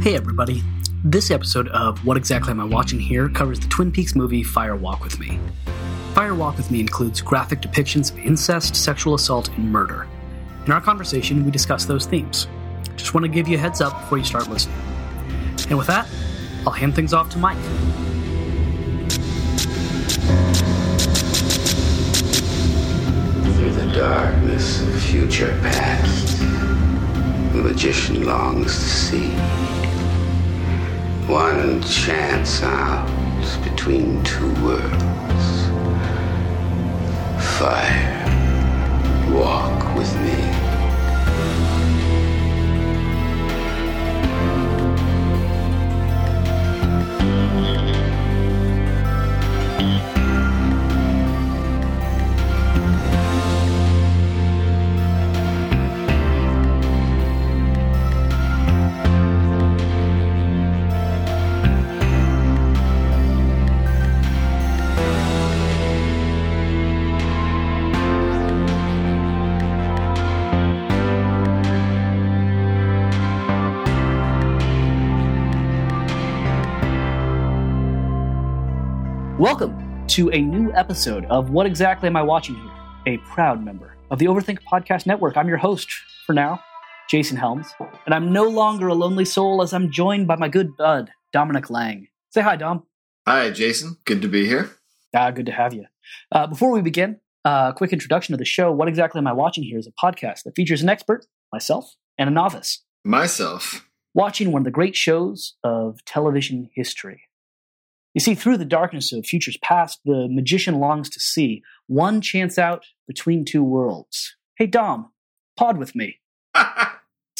Hey, everybody. This episode of What Exactly Am I Watching Here covers the Twin Peaks movie Fire Walk with Me. Fire Walk with Me includes graphic depictions of incest, sexual assault, and murder. In our conversation, we discuss those themes. Just want to give you a heads up before you start listening. And with that, I'll hand things off to Mike. Through the darkness of future past, the magician longs to see one chance out between two worlds. Fire, walk with me. Welcome to a new episode of What Exactly Am I Watching Here? A proud member of the Overthink Podcast Network. I'm your host for now, Jason Helms, and I'm no longer a lonely soul as I'm joined by my good bud, Dominic Lang. Say hi, Dom. Hi, Jason. Good to be here. Ah, good to have you. Uh, before we begin, a uh, quick introduction to the show. What exactly am I watching here is a podcast that features an expert, myself, and a novice, Myself. watching one of the great shows of television history. You see, through the darkness of futures past, the magician longs to see one chance out between two worlds. Hey, Dom, pod with me.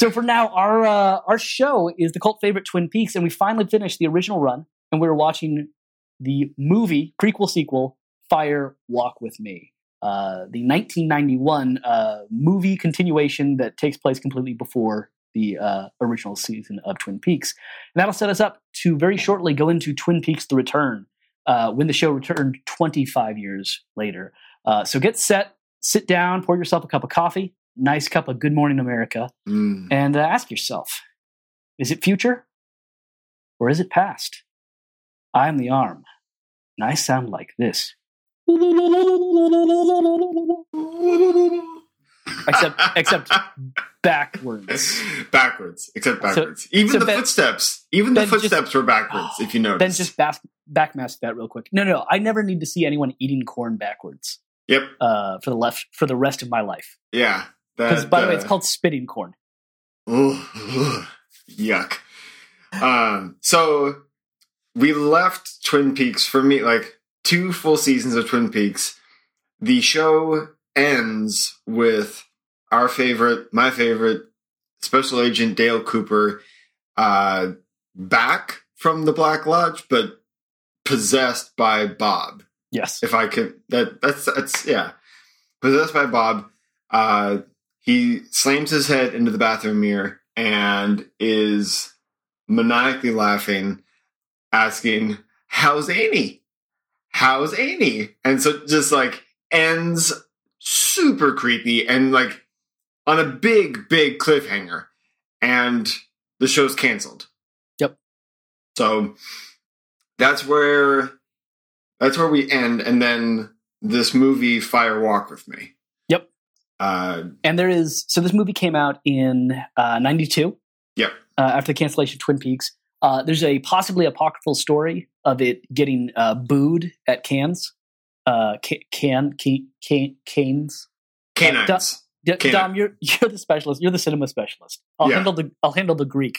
So for now, our uh, our show is the cult favorite Twin Peaks, and we finally finished the original run, and we are watching the movie prequel sequel Fire Walk with Me, uh, the 1991 uh, movie continuation that takes place completely before the uh, original season of Twin Peaks, and that'll set us up to very shortly go into Twin Peaks: The Return, uh, when the show returned 25 years later. Uh, so get set, sit down, pour yourself a cup of coffee, nice cup of Good Morning America Mm. and uh, ask yourself is it future or is it past? I'm the arm, and I sound like this. Except, except backwards. backwards, except backwards. even so the Ben- footsteps, even the Ben just- footsteps were backwards. if you notice, Then just back, backmask that real quick. No, no, I never need to see anyone eating corn backwards yep, uh, for the left for the rest of my life. yeah. Because by the way, uh, it's called spitting corn. Ugh, yuck. Um, so we left Twin Peaks for me, like two full seasons of Twin Peaks. The show ends with our favorite, my favorite, Special Agent Dale Cooper, uh, back from the Black Lodge, but possessed by Bob Yes. if I could that that's that's yeah. Possessed by Bob, uh he slams his head into the bathroom mirror and is maniacally laughing, asking, How's Annie? How's Annie? And so just like ends super creepy and like on a big, big cliffhanger. And the show's canceled. Yep. So that's where that's where we end and then this movie fire walk with me Yep. uh And there is so this movie came out in uh, '92. Yep. Uh, after the cancellation of Twin Peaks, uh, there's a possibly apocryphal story of it getting uh, booed at Cannes. Uh, ca- can can can Cannes. canines D- Dom, you're you're the specialist. You're the cinema specialist. I'll Yeah. handle the I'll handle the Greek.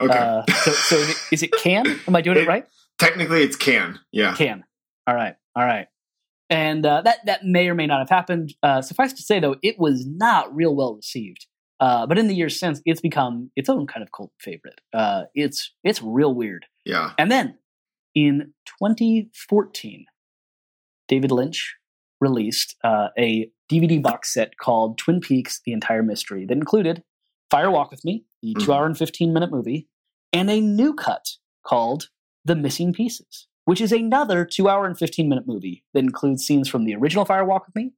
okay Uh, so so is it, is it can? Am I doing it It- right? technically it's can yeah Can. All right. All right. And uh, that that may or may not have happened. Uh, suffice to say, though, it was not real well received. Uh, but in the years since, it's become its own kind of cult favorite. Uh, it's it's real weird. yeah And then in 2014, David Lynch released uh, a DVD box set called Twin Peaks: The Entire Mystery that included Fire Walk with Me, the Mhm. two hour and 15 minute movie, and a new cut called The Missing Pieces, which is another two hour and 15 minute movie that includes scenes from the original Fire Walk with Me,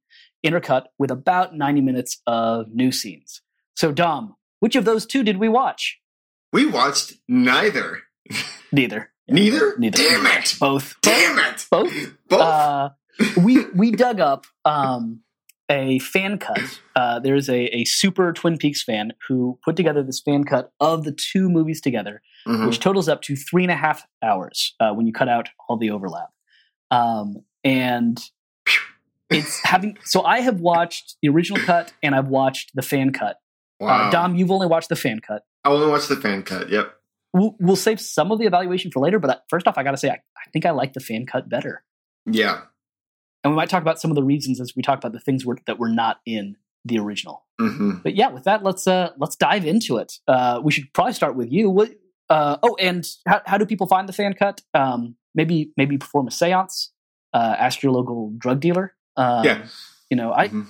intercut with about 90 minutes of new scenes. So, Dom, which of those two did we watch? We watched neither. Neither. Neither? Neither. Damn it! Both. Damn it! Both. Both? Uh, we we dug up um, a fan cut. Uh, there's a, a super Twin Peaks fan who put together this fan cut of the two movies together, Mhm. which totals up to three and a half hours uh, when you cut out all the overlap. Um, and it's having so I have watched the original cut and I've watched the fan cut. Wow. Uh, Dom, you've only watched the fan cut. I only watched the fan cut. Yep. We'll, we'll save some of the evaluation for later, but uh, first off, I got to say, I, I think I like the fan cut better. Yeah. And we might talk about some of the reasons as we talk about the things were, that were not in the original. hmm But yeah, with that, let's uh, let's dive into it. Uh, we should probably start with you. What, uh, oh, and how, how do people find the fan cut? Um, maybe maybe perform a séance. Uh, ask your local drug dealer. Um, Yeah. You know, I, Mhm.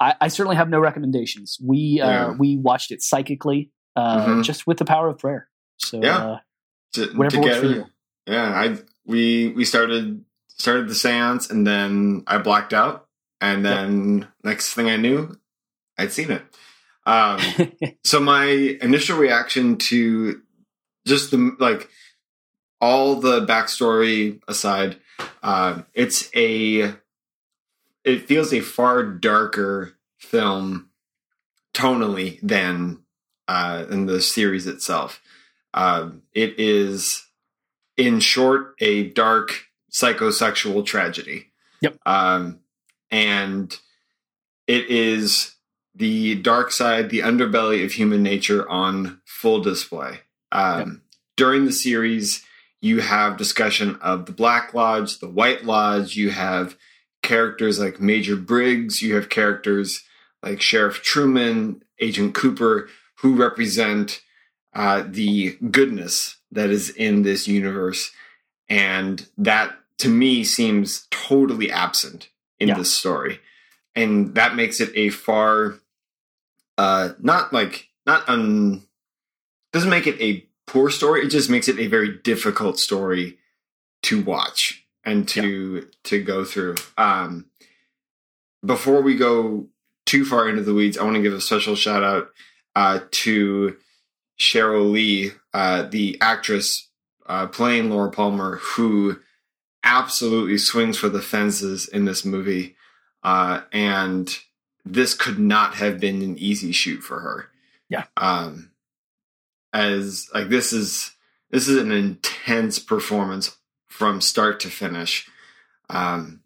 I I certainly have no recommendations. We uh, Yeah. we watched it psychically, uh, Mhm. just with the power of prayer. So Yeah. uh, T- whatever works for you. Yeah. I we we started started the seance and then I blacked out. And then next thing I knew, I'd seen it. Um, so my initial reaction to just the like all the backstory aside um, it's a it feels a far darker film tonally than uh, in the series itself. Um, it is in short a dark psychosexual tragedy Yep. um, and it is the dark side, the underbelly of human nature on full display. Um, During the series, you have discussion of the Black Lodge, the White Lodge. You have characters like Major Briggs. You have characters like Sheriff Truman, Agent Cooper, who represent uh, the goodness that is in this universe. And that, to me, seems totally absent in Yeah. this story. And that makes it a far uh not like not un doesn't make it a poor story it just makes it a very difficult story to watch and to to go through um before we go too far into the weeds i want to give a special shout out uh to sheryl lee uh the actress uh playing laura palmer who absolutely swings for the fences in this movie uh and this could not have been an easy shoot for her. Yeah. Um as like this is this is an intense performance from start to finish. Um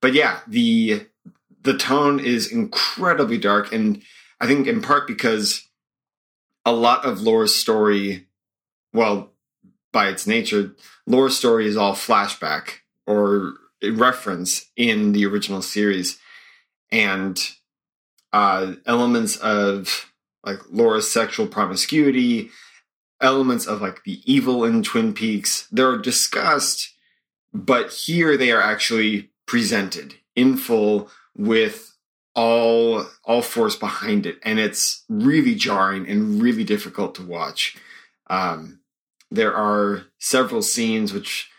but yeah, the the tone is incredibly dark and I think in part because a lot of Laura's story well by its nature Laura's story is all flashback or reference in the original series and uh, elements of like Laura's sexual promiscuity, elements of like the evil in Twin Peaks. They're discussed, but here they are actually presented in full with all all force behind it, and it's really jarring and really difficult to watch. Um, there are several scenes which,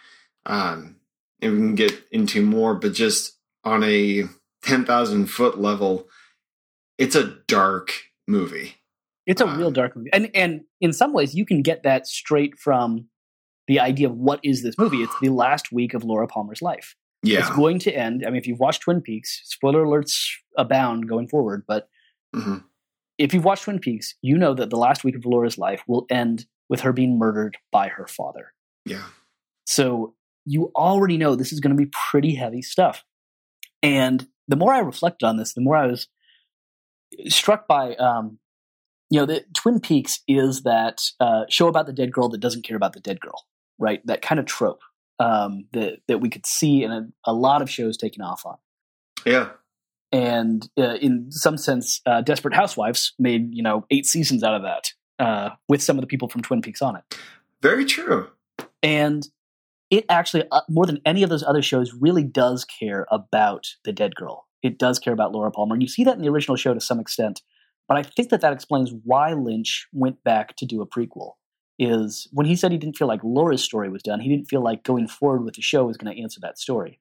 um, and we can get into more, but just on a ten thousand foot level it's a dark movie. It's a Uh, real dark movie, and and in some ways you can get that straight from the idea of what is this movie. It's the last week of Laura Palmer's life. Yeah. It's going to end. I mean, if you've watched Twin Peaks, spoiler alerts abound going forward. But Mhm. if you've watched Twin Peaks, you know that the last week of Laura's life will end with her being murdered by her father. Yeah. So you already know this is going to be pretty heavy stuff. And the more I reflected on this, the more I was struck by, um, you know, the Twin Peaks is that uh, show about the dead girl that doesn't care about the dead girl, right? That kind of trope um, that that we could see in a, a lot of shows taken off on. Yeah. And uh, in some sense, uh, Desperate Housewives made you know eight seasons out of that uh, with some of the people from Twin Peaks on it. Very true. and it actually uh, more than any of those other shows really does care about the dead girl it does care about laura palmer and you see that in the original show to some extent but i think that that explains why lynch went back to do a prequel is when he said he didn't feel like laura's story was done he didn't feel like going forward with the show was going to answer that story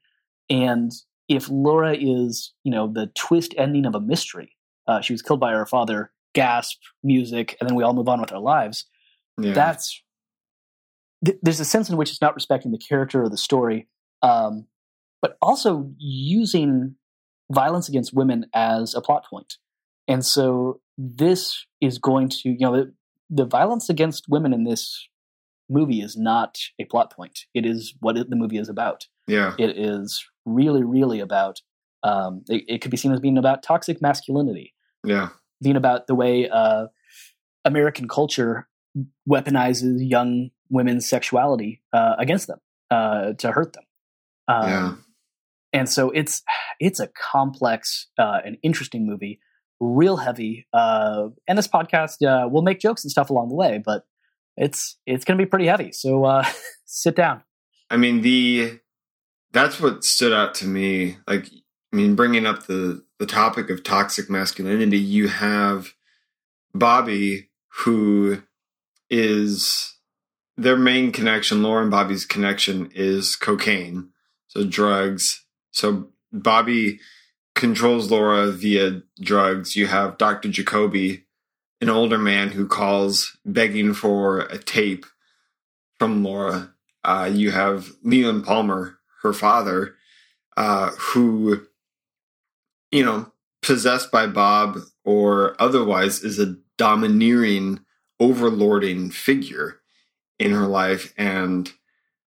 and if laura is you know the twist ending of a mystery uh, she was killed by her father gasp music and then we all move on with our lives Yeah. that's th- there's a sense in which it's not respecting the character or the story, um, but also using violence against women as a plot point. And so this is going to, you know, the, the violence against women in this movie is not a plot point. It is what it, the movie is about. yeah. It is really, really about. Um, it, it could be seen as being about toxic masculinity, Yeah. being about the way uh, American culture weaponizes young women's sexuality uh, against them uh, to hurt them. Um, Yeah. And so it's it's a complex uh, and interesting movie, real heavy. Uh, and this podcast uh, will make jokes and stuff along the way, but it's it's going to be pretty heavy. So uh, sit down. I mean the that's what stood out to me. Like I mean, bringing up the the topic of toxic masculinity, you have Bobby who is their main connection. Laura and Bobby's connection is cocaine, so drugs. So Bobby controls Laura via drugs. You have Dr. Jacoby, an older man who calls begging for a tape from Laura. Uh, you have Leland Palmer, her father, uh, who, you know, possessed by Bob or otherwise is a domineering, overlording figure in her life. And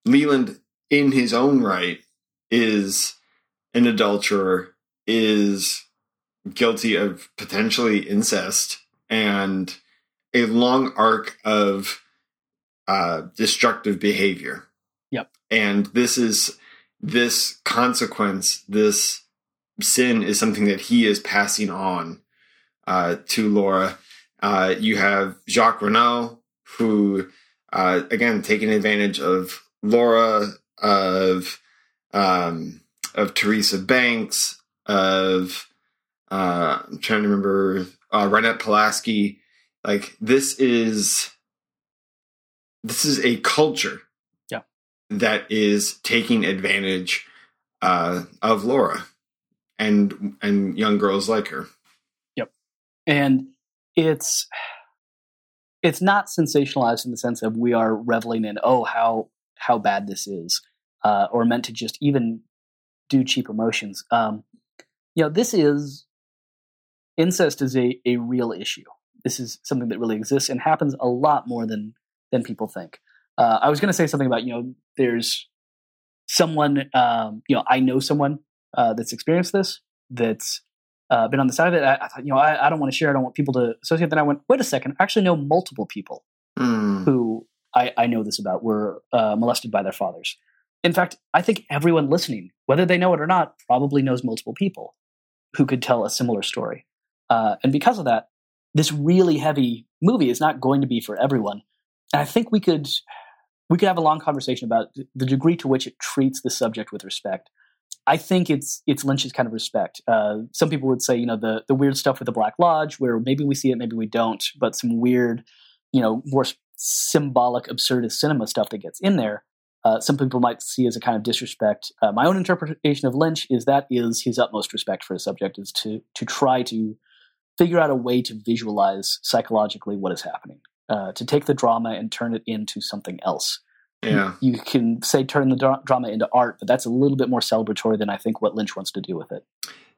Leland, in his own right, is an adulterer, is guilty of potentially incest and a long arc of uh, destructive behavior. Yep. And this is this consequence, this sin is something that he is passing on uh, to Laura. Uh, you have Jacques Renault, who, uh, again, taking advantage of Laura, of um, of Teresa Banks, of uh, I'm trying to remember uh, Ronette Pulaski. Like this is this is a culture Yeah. that is taking advantage uh, of Laura and and young girls like her. Yep, and it's it's not sensationalized in the sense of we are reveling in oh how how bad this is uh, or meant to just even do cheap emotions um, you know this is incest is a, a real issue. This is something that really exists and happens a lot more than than people think. Uh, i was going to say something about you know there's someone um, you know i know someone uh, that's experienced this that's uh, been on the side of it. I, I thought, you know, I, I don't want to share. I don't want people to associate. Then I went, wait a second. I actually know multiple people Hmm. who I, I know this about were uh, molested by their fathers. In fact, I think everyone listening, whether they know it or not, probably knows multiple people who could tell a similar story. Uh, and because of that, this really heavy movie is not going to be for everyone. And I think we could we could have a long conversation about the degree to which it treats the subject with respect. I think it's it's Lynch's kind of respect. Uh, some people would say, you know, the the weird stuff with the Black Lodge, where maybe we see it, maybe we don't, but some weird, you know, more symbolic, absurdist cinema stuff that gets in there. Uh, some people might see as a kind of disrespect. Uh, my own interpretation of Lynch is that is his utmost respect for a subject is to to try to figure out a way to visualize psychologically what is happening, uh, to take the drama and turn it into something else Yeah. you can say turn the dra- drama into art, but that's a little bit more celebratory than I think what Lynch wants to do with it.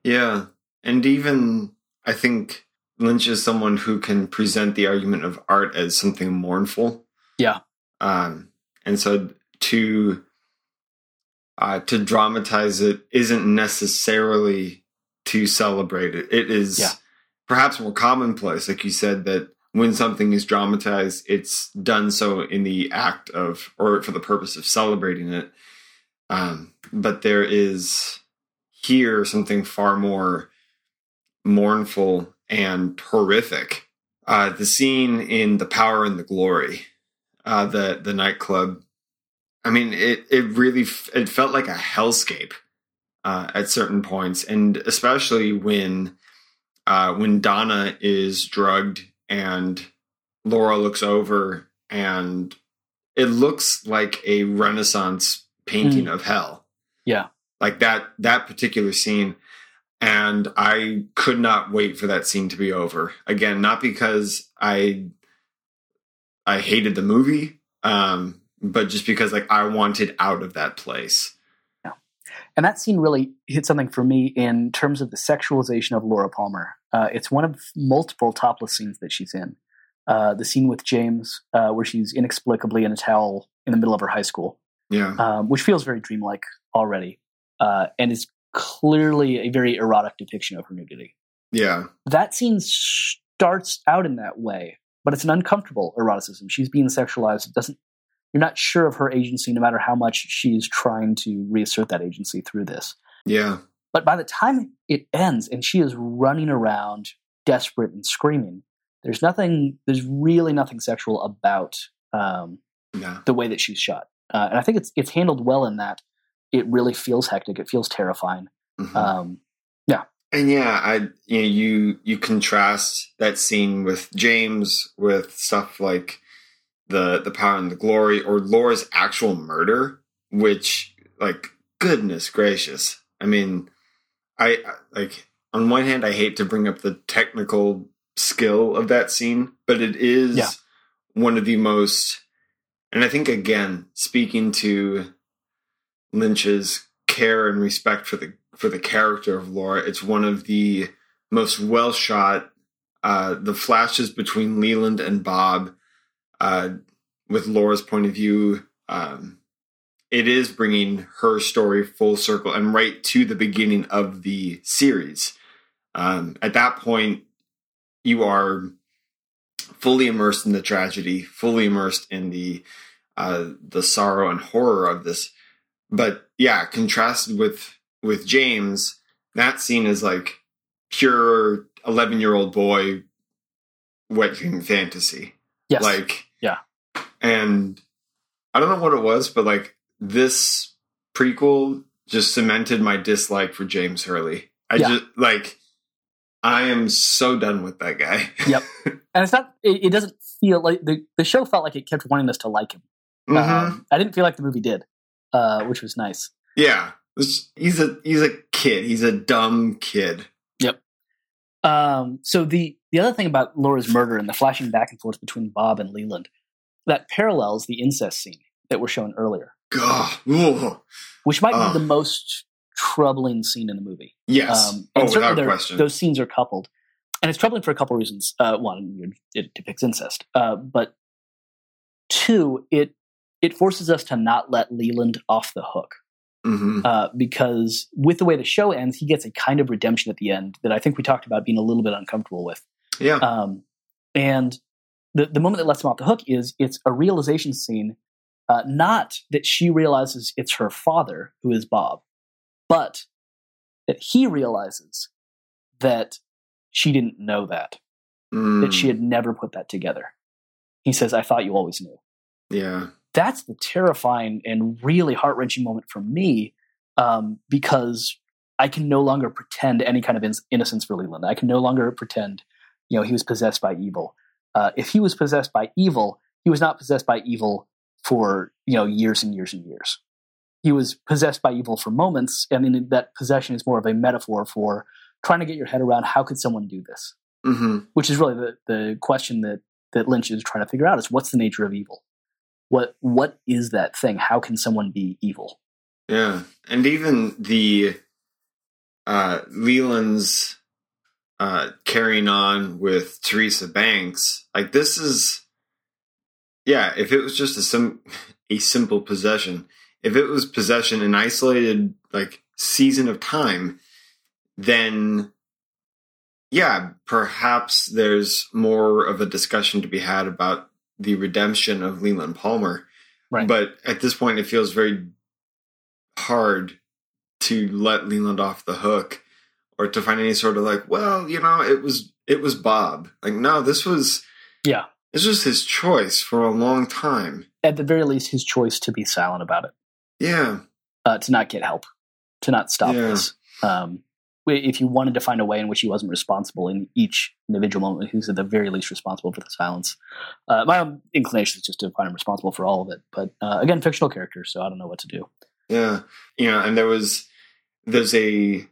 Yeah. And even I think Lynch is someone who can present the argument of art as something mournful. Yeah. Um, and so to uh, to dramatize it isn't necessarily to celebrate it. It is Yeah. perhaps more commonplace, like you said, that when something is dramatized, it's done so in the act of or for the purpose of celebrating it. Um, but there is here something far more mournful and horrific. Uh, the scene in The Power and the Glory, uh, the the nightclub. I mean, it it really it felt like a hellscape uh, at certain points, and especially when uh, when Donna is drugged and Laura looks over, and it looks like a Renaissance painting of hell. Yeah. like that that particular scene and I could not wait for that scene to be over. Again, not because I I hated the movie, um, but just because like I wanted out of that place. And that scene really hit something for me in terms of the sexualization of Laura Palmer. Uh, it's one of multiple topless scenes that she's in. Uh, the scene with James, uh, where she's inexplicably in a towel in the middle of her high school, Yeah, um, which feels very dreamlike already, uh, and is clearly a very erotic depiction of her nudity. yeah, That scene starts out in that way, but it's an uncomfortable eroticism. She's being sexualized. It doesn't. You're not sure of her agency, no matter how much she's trying to reassert that agency through this. yeah, But by the time it ends and she is running around desperate and screaming, there's nothing, there's really nothing sexual about um, yeah. the way that she's shot. Uh, and I think it's it's handled well in that it really feels hectic. It feels terrifying. Mhm. Um, yeah. And yeah, I you know, you you contrast that scene with James with stuff like the the power and the glory or Laura's actual murder, which like goodness gracious. I mean, I like on one hand I hate to bring up the technical skill of that scene, but it is Yeah. one of the most and I think again, speaking to Lynch's care and respect for the for the character of Laura. It's one of the most well shot. Uh, the flashes between Leland and Bob, uh, with Laura's point of view, um, it is bringing her story full circle and right to the beginning of the series. Um, at that point, you are fully immersed in the tragedy, fully immersed in the uh, the sorrow and horror of this. But yeah, contrasted with with James, that scene is like pure eleven year old boy wet dream fantasy. yes. Like. And I don't know what it was, but like this prequel just cemented my dislike for James Hurley. I Yeah. just like I am so done with that guy. Yep. And it's not, it, it doesn't feel like the, the show felt like it kept wanting us to like him. Mhm. Um, I didn't feel like the movie did, uh, which was nice. Yeah. He's a he's a kid. He's a dumb kid. Yep. Um, so the the other thing about Laura's murder and the flashing back and forth between Bob and Leland that parallels the incest scene that we're shown earlier. Which might Ugh. be the most troubling scene in the movie. Yes. Um, oh, and certainly without question. Those scenes are coupled, and it's troubling for a couple of reasons. Uh, one, it depicts incest, uh, but two, it it forces us to not let Leland off the hook Mhm. uh, because with the way the show ends, he gets a kind of redemption at the end that I think we talked about being a little bit uncomfortable with. Yeah. Um, and the the moment that lets him off the hook is it's a realization scene, uh, not that she realizes it's her father who is Bob, but that he realizes that she didn't know that that she Mm, had never put that together. He says, "I thought you always knew." Yeah. That's the terrifying and really heart wrenching moment for me um, because I can no longer pretend any kind of in- innocence for Leland. I can no longer pretend, you know, he was possessed by evil. Uh, if he was possessed by evil, he was not possessed by evil for you know years and years and years. He was possessed by evil for moments, and in that possession is more of a metaphor for trying to get your head around how could someone do this, hmm which is really the the question that that Lynch is trying to figure out is what's the nature of evil. What what is that thing? How can someone be evil? Yeah. And even the uh Leland's uh carrying on with Teresa Banks, like this is yeah, if it was just a sim a simple possession, if it was possession in isolated like season of time, then yeah, perhaps there's more of a discussion to be had about the redemption of Leland Palmer. Right. But at this point, it feels very hard to let Leland off the hook or to find any sort of like, well, you know, it was it was Bob. Like, no, this was Yeah. this was his choice for a long time. At the very least, his choice to be silent about it, Yeah. uh, to not get help, to not stop Yeah. this. Um, if you wanted to find a way in which he wasn't responsible in each individual moment, who's at the very least responsible for the silence. Uh, my own inclination is just to find him responsible for all of it. But uh, again, fictional character, so I don't know what to do. Yeah. You know, and there was there's a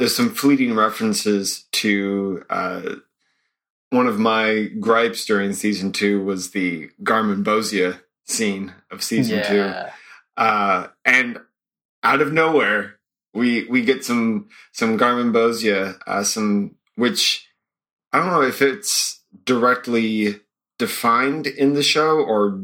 there's some fleeting references to uh one of my gripes during season two was the garmonbozia scene of season two. Uh, and out of nowhere, we we get some some garmonbozia, uh, some which I don't know if it's directly defined in the show or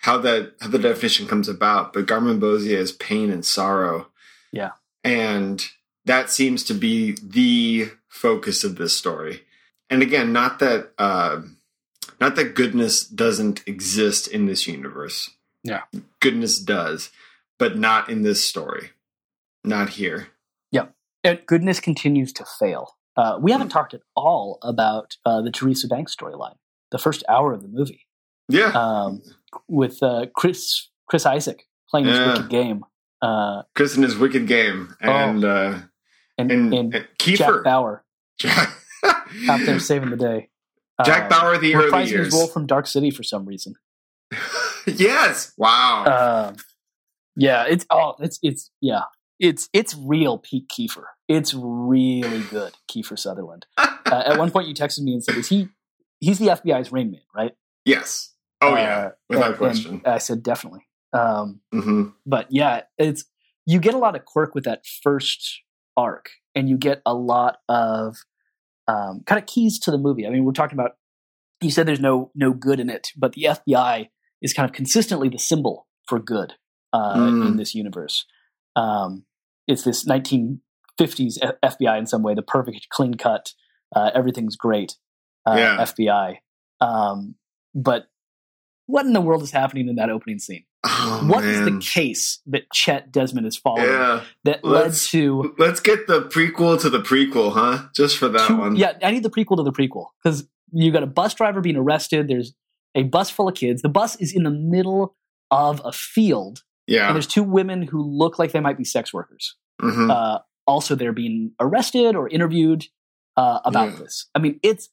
how that how the definition comes about. But garmonbozia is pain and sorrow. Yeah. and that seems to be the focus of this story. And again, not that uh, not that goodness doesn't exist in this universe. Yeah. goodness does, but not in this story. Not here. Yeah, And goodness continues to fail. Uh, we haven't talked at all about uh, the Teresa Banks storyline, the first hour of the movie, Yeah, um, with uh, Chris Chris Isaak playing this Yeah. wicked game, uh, Chris and his wicked game, and uh, and, and, and and Jack Bauer Jack, out there saving the day. Jack Uh, Bauer, the early reprising his years. role from Dark City for some reason. yes, wow. Um, yeah, it's oh, it's it's yeah, it's it's real Pete Kiefer. It's really good, Kiefer Sutherland. Uh, at one point, you texted me and said, "Is he? He's the FBI's rain man, right?" yes. Oh Uh, yeah, without and- question. and I said definitely. Um, hmm but yeah, it's you get a lot of quirk with that first arc, and you get a lot of um, kind of keys to the movie. I mean, we're talking about. You said there's no no good in it, but the FBI is kind of consistently the symbol for good uh, Mm. in this universe. Um, it's this 1950s F- FBI in some way, the perfect clean cut, uh, everything's great uh, Yeah. FBI. Um, but what in the world is happening in that opening scene? Oh, What is man. the case that Chet Desmond is following Yeah, that led let's- to let's get the prequel to the prequel, huh? Just for that two- one. Yeah, I need the prequel to the prequel because you got a bus driver being arrested. There's a bus full of kids. The bus is in the middle of a field, yeah. and there's two women who look like they might be sex workers. Mhm. Uh, also, they're being arrested or interviewed uh, about Yeah. this. I mean, it's.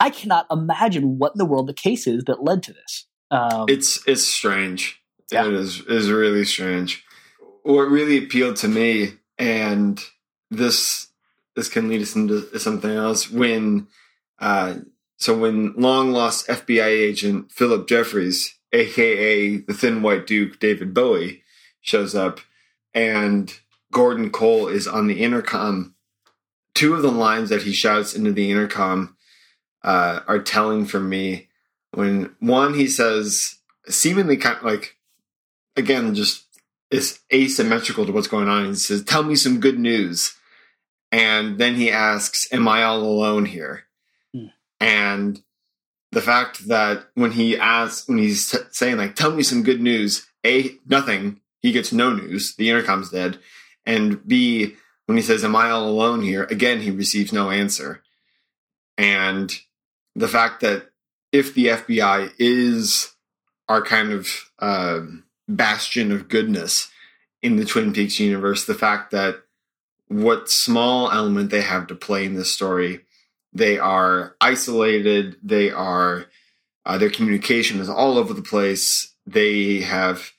I cannot imagine what in the world the case is that led to this. Um, it's it's strange. Yeah. It is is really strange. What really appealed to me, and this this can lead us into something else. When uh, so when long lost FBI agent Philip Jeffries, aka the Thin White Duke David Bowie, shows up, and Gordon Cole is on the intercom. Two of the lines that he shouts into the intercom uh, are telling for me. When one he says seemingly kind of like again just is asymmetrical to what's going on. He says, "Tell me some good news," and then he asks, "Am I all alone here?" Hmm. And the fact that when he asks, when he's s- saying like, "Tell me some good news," a nothing, he gets no news. The intercom's dead, and b when he says, "Am I all alone here?" Again, he receives no answer, and the fact that if the FBI is our kind of um, bastion of goodness in the Twin Peaks universe, the fact that what small element they have to play in this story, they are isolated, they are uh, their communication is all over the place. They have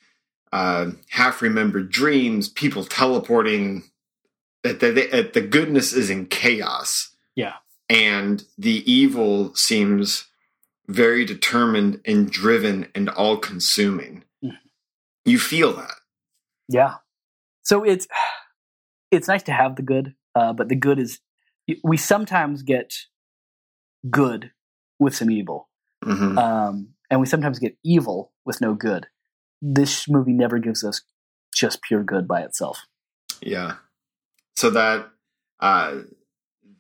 uh, half remembered dreams, people teleporting. That the, the, the goodness is in chaos. Yeah. And the evil seems very determined and driven and all consuming. Mhm. You feel that. Yeah. So it's it's nice to have the good, uh, but the good is we sometimes get good with some evil, Mhm. um, and we sometimes get evil with no good. This movie never gives us just pure good by itself. Yeah. So that uh,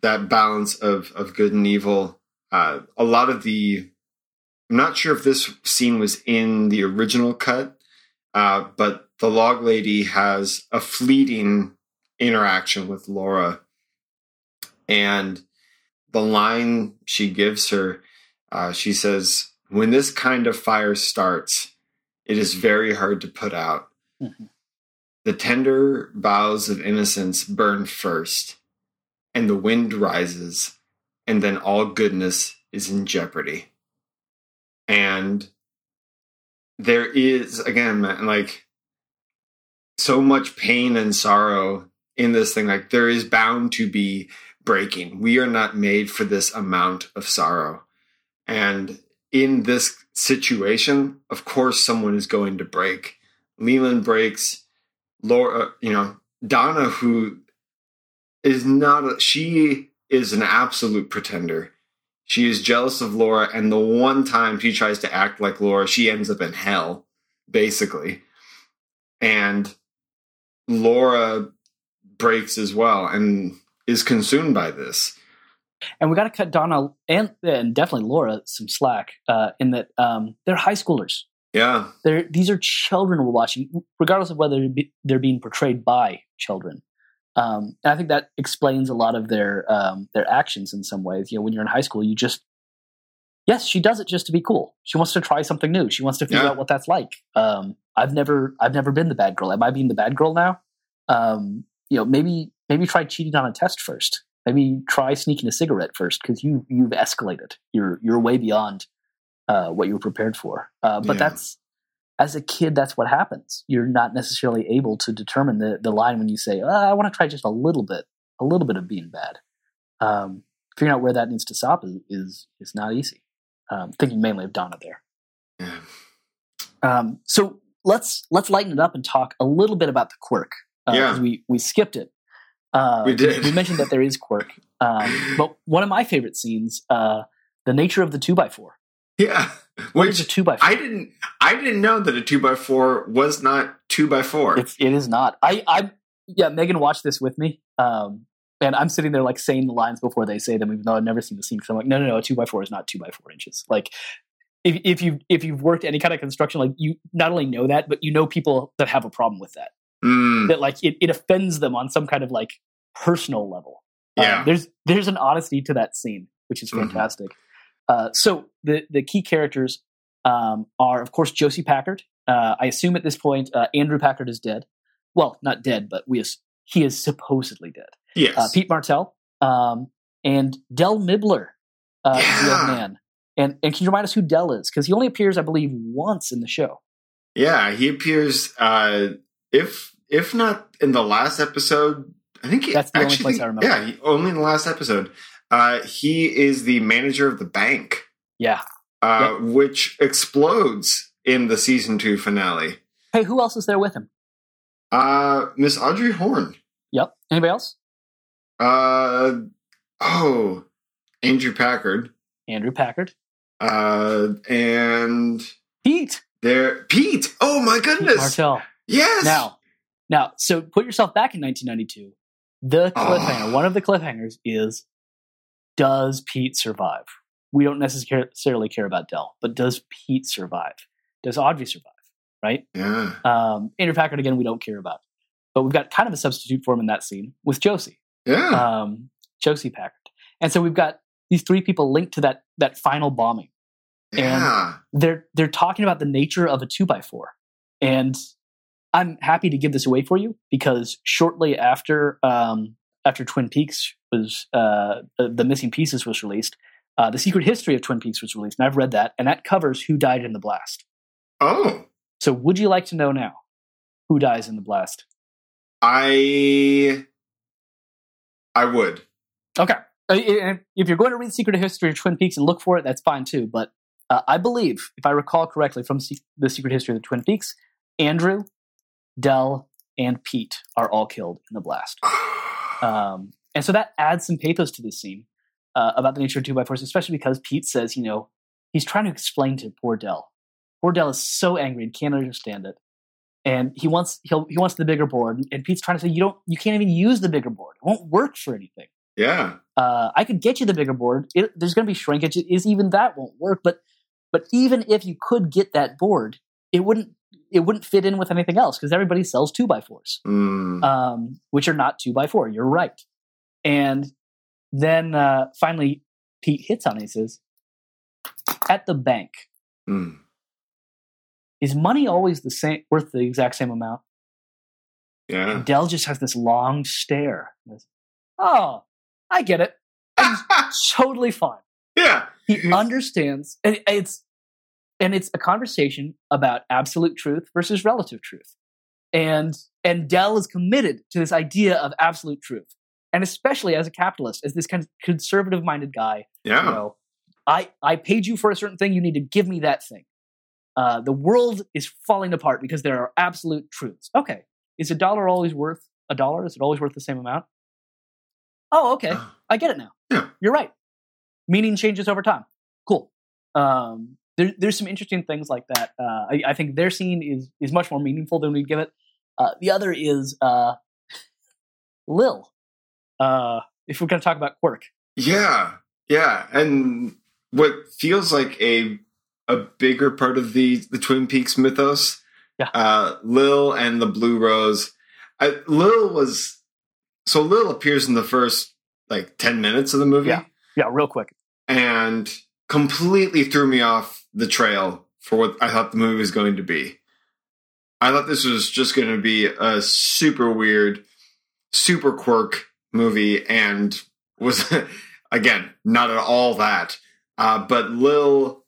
that balance of of good and evil. Uh, a lot of the. I'm not sure if this scene was in the original cut, uh, but the log lady has a fleeting interaction with Laura, and the line she gives her, uh, she says, "When this kind of fire starts, it is very hard to put out." Mhm. The tender boughs of innocence burn first, and the wind rises, and then all goodness is in jeopardy. And there is, again, like so much pain and sorrow in this thing. Like there is bound to be breaking. We are not made for this amount of sorrow. And in this situation, of course, someone is going to break. Leland breaks. Laura, uh, you know, Donna, who is not, a, she is an absolute pretender. She is jealous of Laura, and the one time she tries to act like Laura, she ends up in hell, basically. And Laura breaks as well and is consumed by this. And we got to cut Donna and, and definitely Laura some slack uh, in that um, they're high schoolers. Yeah. They're, these are children we're watching, regardless of whether they're being portrayed by children. Um, and I think that explains a lot of their um, their actions in some ways. You know, when you're in high school, you just yes, she does it just to be cool. She wants to try something new. She wants to figure Yeah. out what that's like. Um, I've never I've never been the bad girl. Am I being the bad girl now? Um, you know, maybe maybe try cheating on a test first. Maybe try sneaking a cigarette first because you you've escalated. You're you're way beyond uh, what you were prepared for. Uh, but Yeah. that's as a kid, that's what happens. You're not necessarily able to determine the the line when you say, "Uh, "I want to try just a little bit, a little bit of being bad." Um, figuring out where that needs to stop is is, is not easy. Um, thinking mainly of Donna there. Yeah. Um, so let's let's lighten it up and talk a little bit about the quirk. Uh, Yeah. we we skipped it. Uh, We did. We mentioned that there is quirk, um, but one of my favorite scenes, uh, the nature of the two by four. Yeah. What is a two by four? I didn't I didn't know that a two by four was not two by four. It's it is not. I I yeah. Megan watched this with me, um, and I'm sitting there like saying the lines before they say them, even though I've never seen the scene. Because I'm like, no, no, no. A two by four is not two by four inches. Like if if you if you've worked any kind of construction, like you not only know that, but you know people that have a problem with that. Mm, That like it, it offends them on some kind of like personal level. Um, yeah. there's there's an honesty to that scene, which is Mhm. fantastic. Uh, so the the key characters um, are, of course, Josie Packard. Uh, I assume at this point uh, Andrew Packard is dead. Well, not dead, but we as- he is supposedly dead. yes. Uh, Pete Martell um, and Dell Mibbler, uh, is the old man. And and can you remind us who Dell is? Because he only appears, I believe, once in the show. yeah, he appears uh if if not in the last episode, I think he- That's the only actually, place I remember. Yeah, he, only in the last episode. Uh he is the manager of the bank. Yeah. Uh which explodes in the season 2 finale. Hey, who else is there with him? Uh Miss Audrey Horne. Yep. Anybody else? Uh oh, Andrew Packard. Andrew Packard. Uh and Pete. there Pete. Oh my Pete goodness. Martell. Yes. Now, now, so put yourself back in 1992. The cliffhanger, Oh. one of the cliffhangers is Does Pete survive? We don't necessarily care about Dell, but does Pete survive? Does Audrey survive? Right? Yeah. Um, Andrew Packard, again, we don't care about. But we've got kind of a substitute for him in that scene with Josie, Yeah. um, Josie Packard. And so we've got these three people linked to that, that final bombing yeah. they're they're talking about the nature of a two by four, and I'm happy to give this away for you because shortly after um, after Twin Peaks was uh, the, the missing pieces was released, uh, the secret history of Twin Peaks was released, and I've read that, and that covers who died in the blast. Oh, So, would you like to know now who dies in the blast? I I would. Okay. Uh, If you're going to read Secret History of Twin Peaks and look for it, that's fine too. But uh, I believe, if I recall correctly from Se- the Secret History of the Twin Peaks, Andrew, Dell, and Pete are all killed in the blast. Um, and so that adds some pathos to this scene uh, about the nature of two by fours, especially because Pete says, you know, he's trying to explain to poor Dell. Poor Dell is so angry and can't understand it, and he wants he'll, he wants the bigger board. And Pete's trying to say, you don't, you can't even use the bigger board. It won't work for anything yeah. uh, I could get you the bigger board. It, there's going to be shrinkage. It is even that won't work. But but even if you could get that board, it wouldn't it wouldn't fit in with anything else because everybody sells two by fours, Mm. um, which are not two by four. You're right. And then uh, finally, Pete hits on it. He says, "At the bank, Mm. is money always the same, worth the exact same amount?" Yeah. And Dell just has this long stare. Goes, Oh, I get it. It's totally fine. yeah. he understands and it's and it's a conversation about absolute truth versus relative truth and and dell is committed to this idea of absolute truth and especially as a capitalist, as this kind of conservative-minded guy, Yeah. you know, I I paid you for a certain thing. You need to give me that thing. Uh, the world is falling apart because there are absolute truths. Okay, is a dollar always worth a dollar? Is it always worth the same amount? Oh, okay, I get it now. Yeah. You're right. Meaning changes over time. Cool. Um, there, there's some interesting things like that. Uh, I, I think their scene is is much more meaningful than we give it. Uh, the other is uh, Lil. Uh, if we're going to talk about quirk, Yeah, yeah, and what feels like a a bigger part of the the Twin Peaks mythos. Yeah. uh, Lil and the Blue Rose. I, Lil was so Lil appears in the first like ten minutes of the movie, Yeah. yeah, real quick. and completely threw me off the trail for what I thought the movie was going to be. I thought this was just going to be a super weird, super quirk movie, and was again not at all that. Uh, but Lil,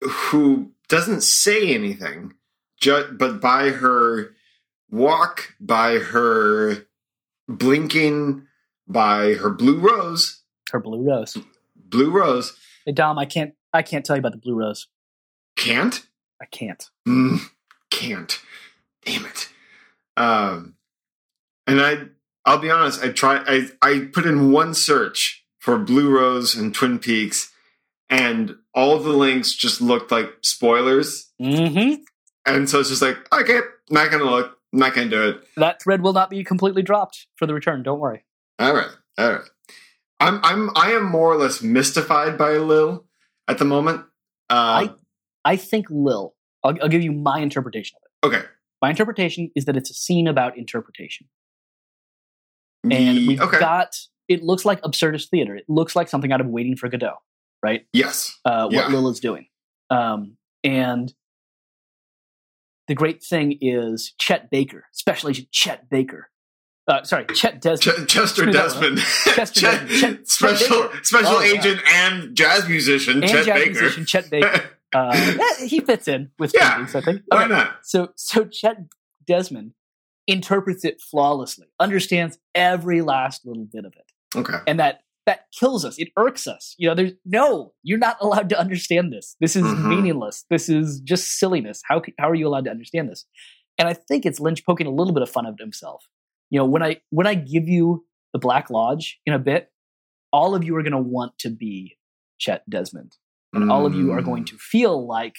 who doesn't say anything, ju- but by her walk, by her blinking, by her blue rose, Her blue rose. blue rose Hey Dom, I can't I can't tell you about the blue rose. can't I can't. Mm, can't. Damn it. Um, and I, I'll be honest. I try. I I put in one search for Blue Rose and Twin Peaks, and all the links just looked like spoilers. Mm-hmm. And so it's just like, okay, not gonna look, not gonna do it. That thread will not be completely dropped for the return. Don't worry. All right, all right. I'm I'm I am more or less mystified by Lil at the moment. Uh, I think Lil. I'll, I'll give you my interpretation of it. okay. My interpretation is that it's a scene about interpretation, and we've okay. got. It looks like absurdist theater. It looks like something out of Waiting for Godot, right? yes. uh, what Lil is doing. Um, and the great thing is Chet Baker, Special Agent Chet Baker. Uh, sorry, Chet Desmond. Ch- Chester Desmond, Chester Chet- Desmond. Chet- special Chet special Oh, yeah. agent and jazz musician and Chet jazz Baker. musician Chet Baker. Uh, he fits in with Yeah. Peaks, I think. Why not? So, so Chet Desmond interprets it flawlessly, understands every last little bit of it. Okay. and that that kills us. It irks us. You know, there's no, you're not allowed to understand this. This is Mhm. meaningless. This is just silliness. How how are you allowed to understand this? And I think it's Lynch poking a little bit of fun at himself. You know, when I when I give you the Black Lodge in a bit, all of you are going to want to be Chet Desmond, and all of you are Mm. going to feel like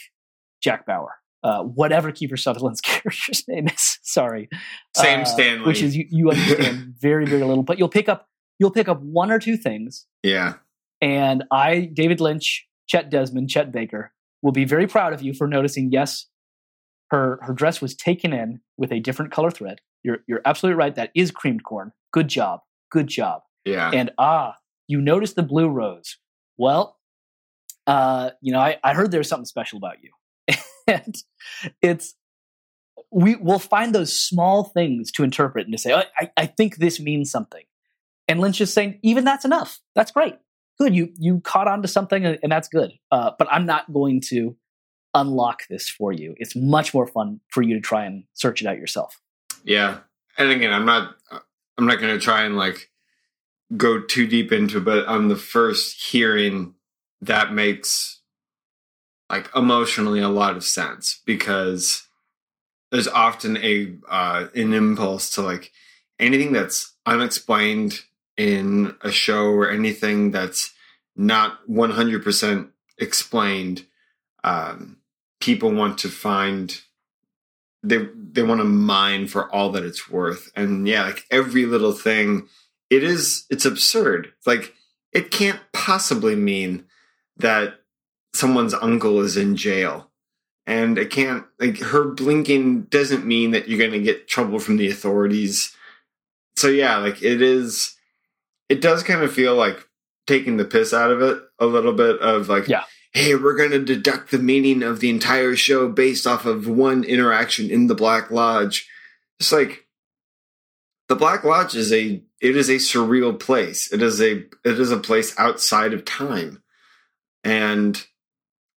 Jack Bauer. Uh, whatever Kiefer Sutherland's character's name is, sorry, Same uh, Stanley. which is you, you understand very very little, but you'll pick up you'll pick up one or two things yeah. and I, David Lynch, Chet Desmond, Chet Baker, will be very proud of you for noticing. Yes, her her dress was taken in with a different color thread. You're you're absolutely right. That is creamed corn. Good job. Good job. Yeah. And ah, you noticed the blue rose. Well, uh, you know, I, I heard there's something special about you, and it's we will find those small things to interpret and to say, "Oh, I, I think this means something. And Lynch is saying, even that's enough. That's great. Good. You you caught on to something, and and that's good. Uh, but I'm not going to unlock this for you. It's much more fun for you to try and search it out yourself. Yeah. And again, I'm not I'm not gonna try and like go too deep into it, but on the first hearing, that makes like emotionally a lot of sense because there's often a uh an impulse to like anything that's unexplained in a show or anything that's not 100% explained um people want to find they they want to mine for all that it's worth. And yeah like every little thing it is it's absurd. Like it can't possibly mean that someone's uncle is in jail. And it can't like her blinking doesn't mean that you're going to get trouble from the authorities. So yeah like it is it does kind of feel like taking the piss out of it a little bit of like Yeah. hey we're going to deduct the meaning of the entire show based off of one interaction in the black lodge. It's like the black lodge is a it is a surreal place. It is a it is a place outside of time. And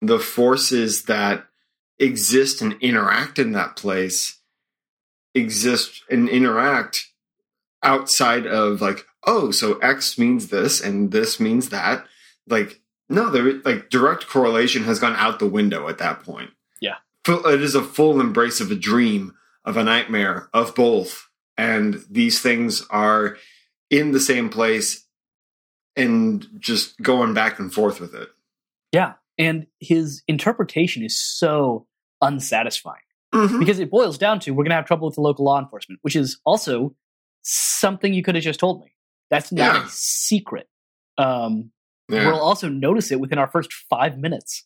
the forces that exist and interact in that place exist and interact outside of like, oh, so X means this and this means that. Like, no, there like direct correlation has gone out the window at that point. Yeah. It is a full embrace of a dream, of a nightmare, of both. And these things are in the same place and just going back and forth with it. Yeah. And his interpretation is so unsatisfying Mhm. because it boils down to we're going to have trouble with the local law enforcement, which is also something you could have just told me. That's not Yeah. a secret. Um, Yeah. We'll also notice it within our first five minutes.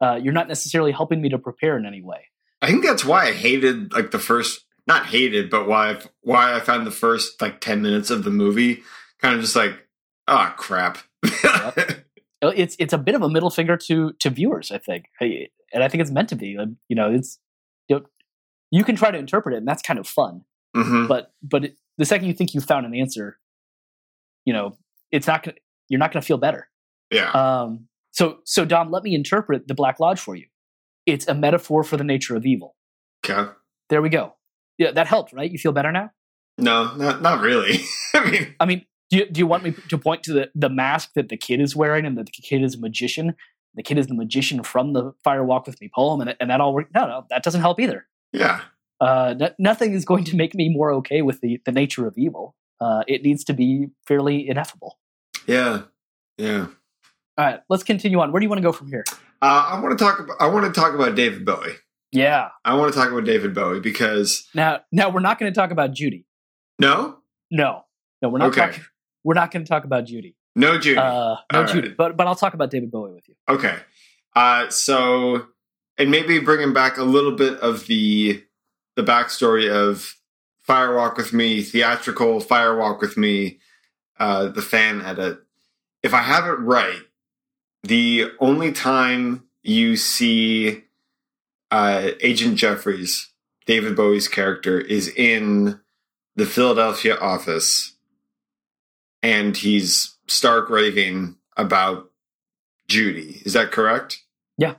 Uh, you're not necessarily helping me to prepare in any way. I think that's why I hated like the first not hated, but why I, why I found the first like 10 minutes of the movie kind of just like, oh crap. Uh, It's it's a bit of a middle finger to to viewers, I think, and I think it's meant to be. You know, it's you, know, you can try to interpret it, and that's kind of fun. Mhm. But but it, the second you think you found an answer, you know, it's not gonna. You're not going to feel better. Yeah. Um, so so Dom, let me interpret the Black Lodge for you. It's a metaphor for the nature of evil. Okay. There we go. Yeah, that helped, right? You feel better now. No, not not really. I mean, I mean, do you, do you want me to point to the, the mask that the kid is wearing and that the kid is a magician? The kid is the magician from the Fire Walk with Me poem, and, and that all work? No, no, that doesn't help either. yeah. Uh, no- nothing is going to make me more okay with the, the nature of evil. Uh, it needs to be fairly ineffable. Yeah. Yeah. All right, let's continue on. Where do you want to go from here? Uh, I want to talk about I want to talk about David Bowie. Yeah. I want to talk about David Bowie because Now, now we're not going to talk about Judy. no, No, no, we're not. Okay. Talking, we're not going to talk about Judy. no Judy. Uh, no All Judy, right. but but I'll talk about David Bowie with you. Okay. Uh, so, and maybe bringing back a little bit of the the backstory of Fire Walk with Me, theatrical Fire Walk with Me, uh, the fan edit. If I have it right, the only time you see uh, Agent Jeffries, David Bowie's character, is in the Philadelphia office, and he's stark raving about Judy. Is that correct? Yeah.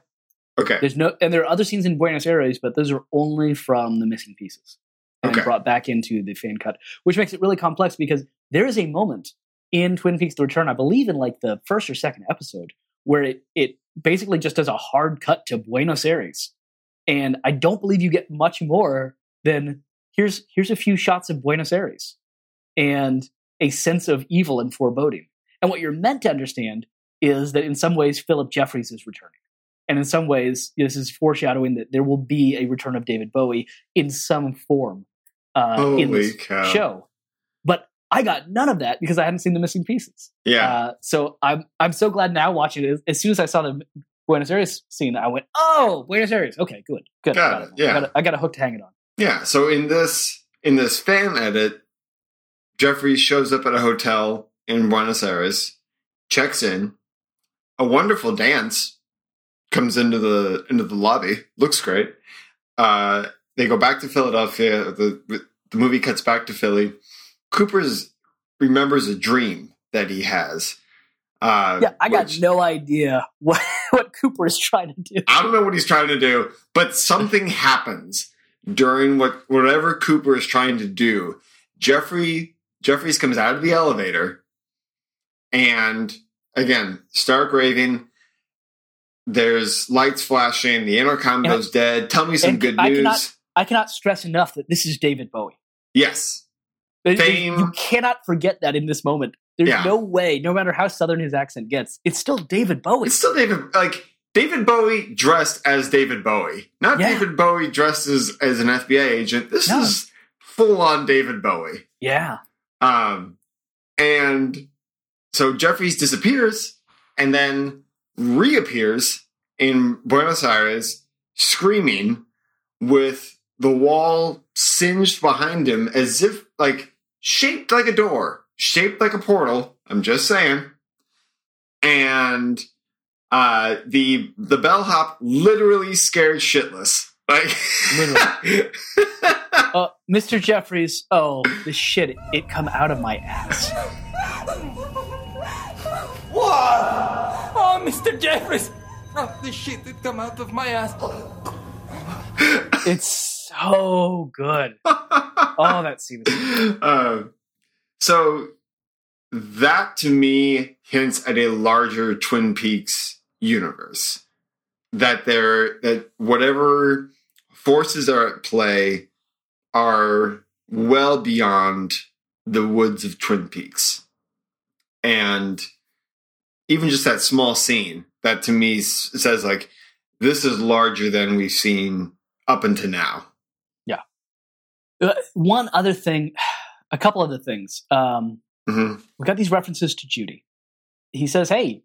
Okay. There's no, and there are other scenes in Buenos Aires, but those are only from the missing pieces and Okay. brought back into the fan cut, which makes it really complex because there is a moment in Twin Peaks: The Return, I believe, in like the first or second episode, where it it basically just does a hard cut to Buenos Aires, and I don't believe you get much more than here's here's a few shots of Buenos Aires and a sense of evil and foreboding. And what you're meant to understand is that in some ways Philip Jeffries is returning. And in some ways, this is foreshadowing that there will be a return of David Bowie in some form uh, in this cow. show. But I got none of that because I hadn't seen the missing pieces. Yeah. Uh, so I'm I'm so glad now watching it. As soon as I saw the Buenos Aires scene, I went, "Oh, Buenos Aires. Okay, good, good. Got I it, yeah. I got, a, I got a hook to hang it on. Yeah, so in this in this fan edit, Jeffries shows up at a hotel in Buenos Aires, checks in, a wonderful dance comes into the into the lobby, looks great. Uh, they go back to Philadelphia. The the movie cuts back to Philly. Cooper's remembers a dream that he has. Uh, Yeah, I got which- no idea what what Cooper is trying to do. I don't know what he's trying to do, but something happens during what whatever Cooper is trying to do. Jeffrey Jeffries comes out of the elevator, and again, Stark raving. There's lights flashing. The intercom And- goes dead. Tell me some good I news. cannot- I cannot stress enough that this is David Bowie. yes, Fame. You cannot forget that in this moment. There's Yeah. no way, no matter how southern his accent gets, it's still David Bowie. it's still David. Like David Bowie dressed as David Bowie, not Yeah. David Bowie dressed as as an FBI agent. This No. is full on David Bowie. yeah. Um, and so Jeffries disappears and then reappears in Buenos Aires screaming with the wall singed behind him as if like shaped like a door, shaped like a portal. I'm just saying. And uh the the bellhop literally scared shitless. Like Literally. Uh, Mr. Jeffries, oh, the shit, it, it come out of my ass. What? Oh, Mr. Jeffries! Oh, the shit that come out of my ass. It's so good. Oh, that scene is uh, So that to me hints at a larger Twin Peaks universe. That there that whatever forces are at play are well beyond the woods of Twin Peaks. And even just that small scene that to me says like this is larger than we've seen up until now. Yeah. one other thing, a couple other things. Um, hmm we got these references to Judy. He says, "Hey,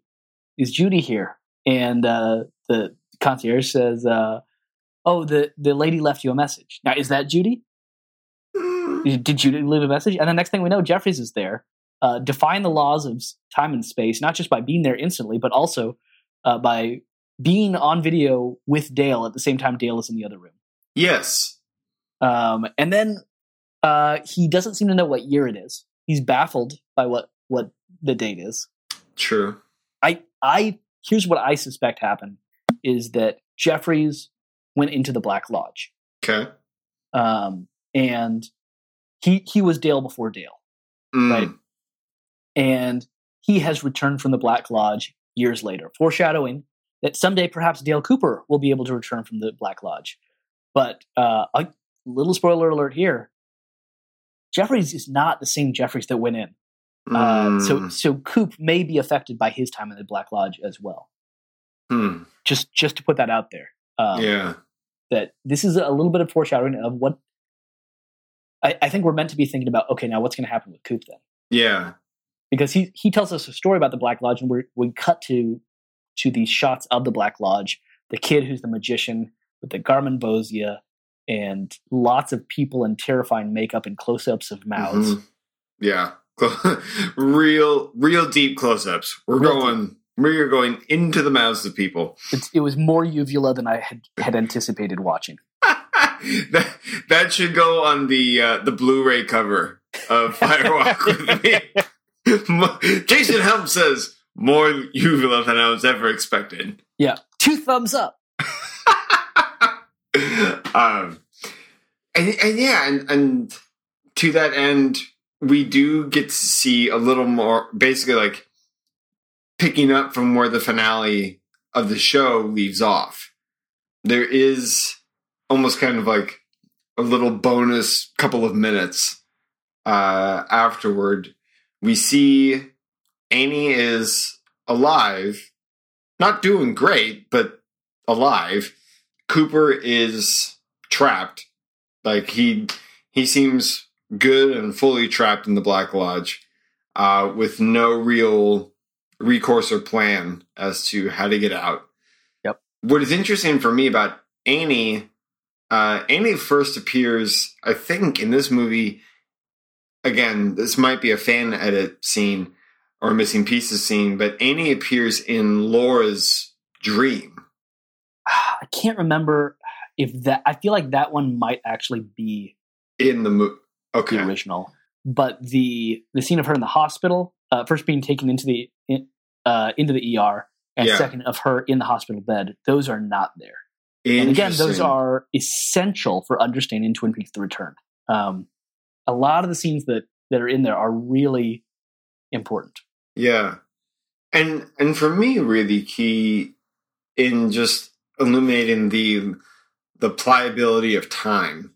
is Judy here?" And uh, the concierge says, uh, "Oh, the the lady left you a message. Now, is that Judy? Did you leave a message?" And the next thing we know, Jeffries is there, uh, defying the laws of time and space, not just by being there instantly, but also uh, by being on video with Dale at the same time Dale is in the other room. Yes. Um, and then uh, he doesn't seem to know what year it is. He's baffled by what what the date is. True. I I here's what I suspect happened is that Jeffries went into the Black Lodge, Okay. um, and he he was Dale before Dale, Mm. Right. and he has returned from the Black Lodge years later, foreshadowing that someday perhaps Dale Cooper will be able to return from the Black Lodge. But uh, a little spoiler alert here: Jeffries is not the same Jeffries that went in. Uh, so Mm. so Coop may be affected by his time in the Black Lodge as well. Hmm. Just just to put that out there. Um, yeah. That this is a little bit of foreshadowing of what I, I think we're meant to be thinking about. Okay, now what's going to happen with Coop then? Yeah. Because he he tells us a story about the Black Lodge, and we we cut to to these shots of the Black Lodge. The kid who's the magician with the garmonbozia, and lots of people in terrifying makeup and close ups of mouths. Mhm. Yeah. real, real deep close-ups. We're Real going. We're going into the mouths of people. It's, it was more uvula than I had had anticipated watching. That, that should go on the uh, the Blu-ray cover of Fire Walk with me. Jason Helm says more uvula than I was ever expected. Yeah, two thumbs up. um, and, and yeah, and, and to that end, we do get to see a little more, basically like picking up from where the finale of the show leaves off. There is almost kind of like a little bonus couple of minutes uh, afterward. We see Annie is alive, not doing great, but alive. Cooper is trapped. Like he he seems good and fully trapped in the Black Lodge, uh, with no real recourse or plan as to how to get out. Yep. What is interesting for me about Annie, uh, Annie first appears, I think, in this movie. Again, this might be a fan edit scene or a missing pieces scene, but Annie appears in Laura's dream. I can't remember if that. I feel like that one might actually be in the movie. Okay. the original, but the the scene of her in the hospital, uh, first being taken into the in, uh, into the ER, and Yeah. second of her in the hospital bed, those are not there. And again, those are essential for understanding Twin Peaks: The Return. Um, a lot of the scenes that that are in there are really important. Yeah. And and for me really key in just illuminating the the pliability of time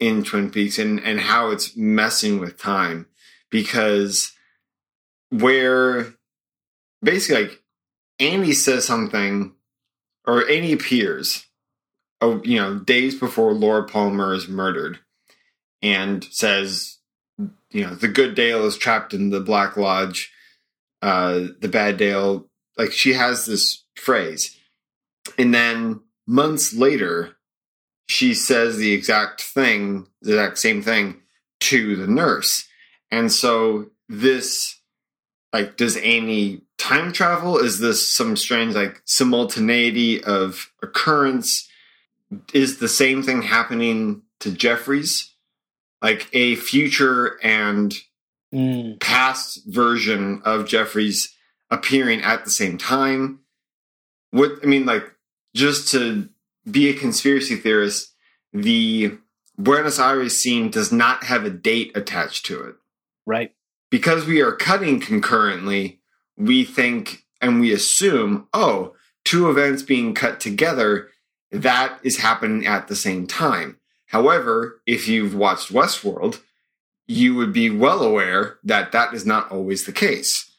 in Twin Peaks and, and how it's messing with time. Because where basically like Andy says something or Annie appears oh you know, days before Laura Palmer is murdered and says you know, the good Dale is trapped in the Black Lodge uh, the bad Dale, like she has this phrase. And then months later, she says the exact thing, the exact same thing to the nurse. And so this, like, does Annie time travel? Is this some strange, like, simultaneity of occurrence? Is the same thing happening to Jeffries? Like a future and Mm, past version of Jeffries appearing at the same time. What I mean, like, just to be a conspiracy theorist, the Buenos Aires scene does not have a date attached to it. Right. because we are cutting concurrently, we think and we assume, oh, two events being cut together, that is happening at the same time. However, if you've watched Westworld, you would be well aware that that is not always the case.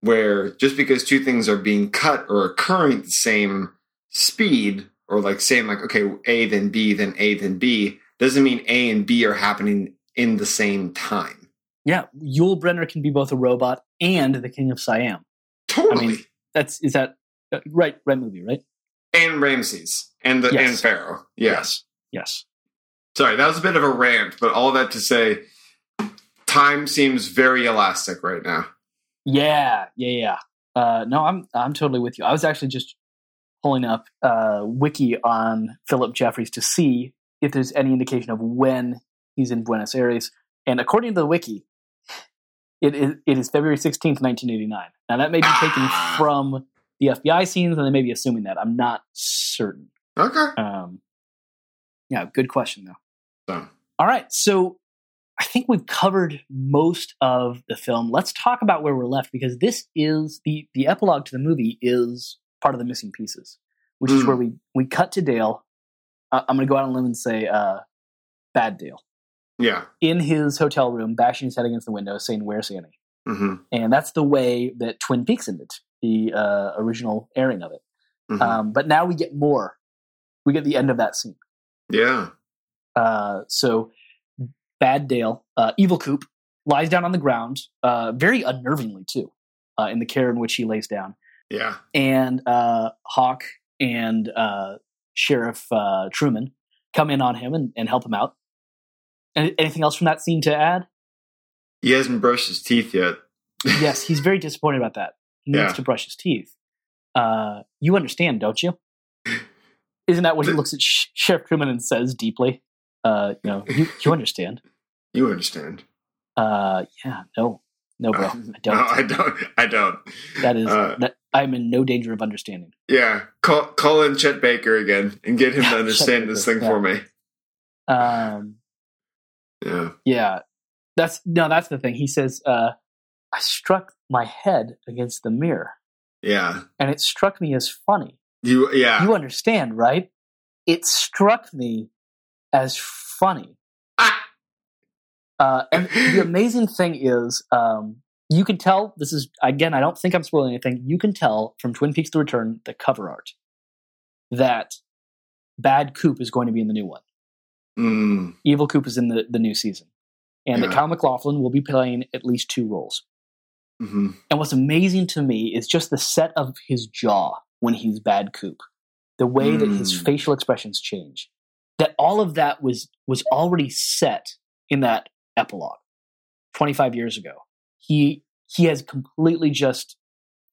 Where just because two things are being cut or occurring at the same speed, or like saying like, okay, A then B, then A then B, doesn't mean A and B are happening in the same time. Yeah. Yul Brynner can be both a robot and the King of Siam. Totally. mean, That's is that uh, right? Right movie, right? and Ramses and the Yes. and Pharaoh. Yes. Yes. Sorry, that was a bit of a rant, but all that to say, time seems very elastic right now. Yeah. Yeah. Yeah. Uh, no, I'm I'm totally with you. I was actually just pulling up uh, wiki on Philip Jeffries to see if there's any indication of when he's in Buenos Aires. And according to the wiki, it is, it is February 16th, 1989. Now, that may be taken Ah. from the FBI scenes, and they may be assuming that. I'm not certain. Okay. Um, yeah, good question, though. So, All right, so I think we've covered most of the film. Let's talk about where we're left because this is the the epilogue to the movie is part of the missing pieces, which is Mm. where we we cut to Dale. Uh, I'm going to go out on a limb and say, uh, bad Dale yeah. in his hotel room, bashing his head against the window, saying, "Where's Annie?" hmm And that's the way that Twin Peaks ended, the uh, original airing of it. hmm Um, but now we get more. We get the end of that scene. yeah. Uh, so bad Dale, uh, evil Coop, lies down on the ground, uh, very unnervingly too, uh, in the care in which he lays down. Yeah. And uh, Hawk and uh, Sheriff uh, Truman come in on him and, and help him out. Any, anything else from that scene to add? He hasn't brushed his teeth yet. yes, he's very disappointed about that. He needs Yeah. to brush his teeth. Uh, you understand, don't you? Isn't that what he looks at Sh- Sheriff Truman and says deeply? Uh, you know, you, you understand. You understand. Uh, yeah, no, no, bro, Uh, I don't. No, I don't. I don't. that is uh, that I'm in no danger of understanding. Yeah. Call, call in Chet Baker again and get him Yeah, to understand this thing for me. Um, Yeah. yeah, that's no, that's the thing. He says, uh, I struck my head against the mirror, Yeah. and it struck me as funny. You, yeah. You understand, right? It struck me as funny. Ah! Uh, and the amazing thing is, um, you can tell this is again. I don't think I'm spoiling anything. You can tell from Twin Peaks: The Return, the cover art, that Bad Coop is going to be in the new one. Mm, Evil Coop is in the, the new season, and that Kyle MacLachlan will be playing at least two roles. hmm And what's amazing to me is just the set of his jaw when he's Bad Coop, the way that his Mm. facial expressions change. That all of that was was already set in that epilogue, twenty five years ago. He he has completely just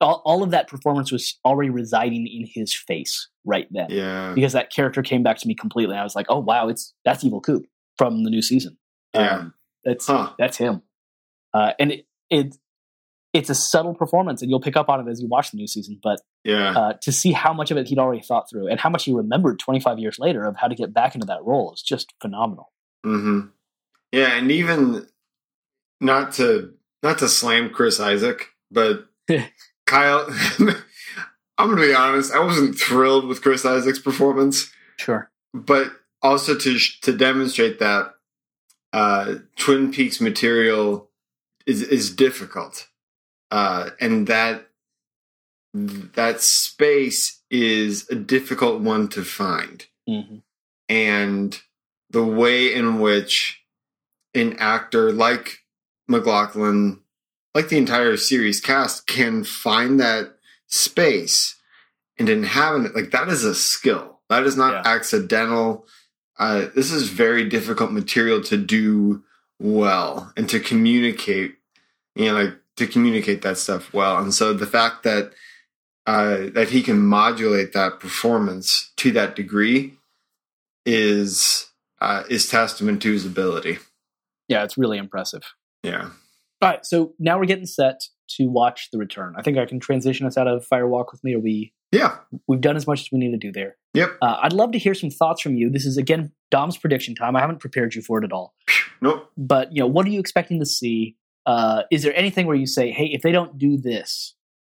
all, all of that performance was already residing in his face right then Yeah. because that character came back to me completely. I was like, oh wow, it's that's Evil Coop from the new season. Yeah. Um, that's Huh. that's him. Uh, and it, it it's a subtle performance, and you'll pick up on it as you watch the new season. But Yeah. uh, to see how much of it he'd already thought through, and how much he remembered 25 years later of how to get back into that role is just phenomenal. hmm Yeah, and even not to not to slam Chris Isaak, but Kyle. I'm gonna be honest. I wasn't thrilled with Chris Isaak's performance, Sure. but also to to demonstrate that uh, Twin Peaks material is is difficult, uh, and that that space is a difficult one to find hmm and the way in which an actor like MacLachlan, like the entire series cast, can find that space and inhabit it, like that is a skill. That is not Yeah. accidental. Uh, this is very difficult material to do well and to communicate, you know, like to communicate that stuff well. And so the fact that uh, that he can modulate that performance to that degree is uh, is testament to his ability. Yeah, it's really impressive. Yeah. All right, so now we're getting set to watch The Return. I think I can transition us out of Fire Walk with Me, or we Yeah. we've done as much as we need to do there. Yep. Uh, I'd love to hear some thoughts from you. This is again Dom's prediction time. I haven't prepared you for it at all. Nope. but you know what are you expecting to see Uh, is there anything where you say, "Hey, if they don't do this,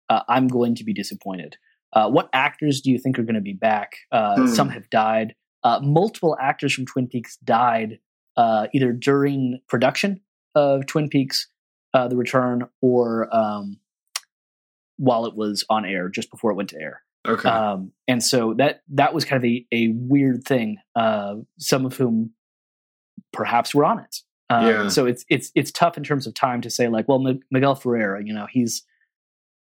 uh, I'm going to be disappointed"? Uh, what actors do you think are going to be back? Uh, Hmm. Some have died. Uh, multiple actors from Twin Peaks died uh, either during production of Twin Peaks: uh, The Return or um, while it was on air, just before it went to air. Okay. Um, and so that that was kind of a, a weird thing. Uh, some of whom perhaps were on it. Um, Yeah. So it's it's it's tough in terms of time to say like, well, M- Miguel Ferrer, you know, he's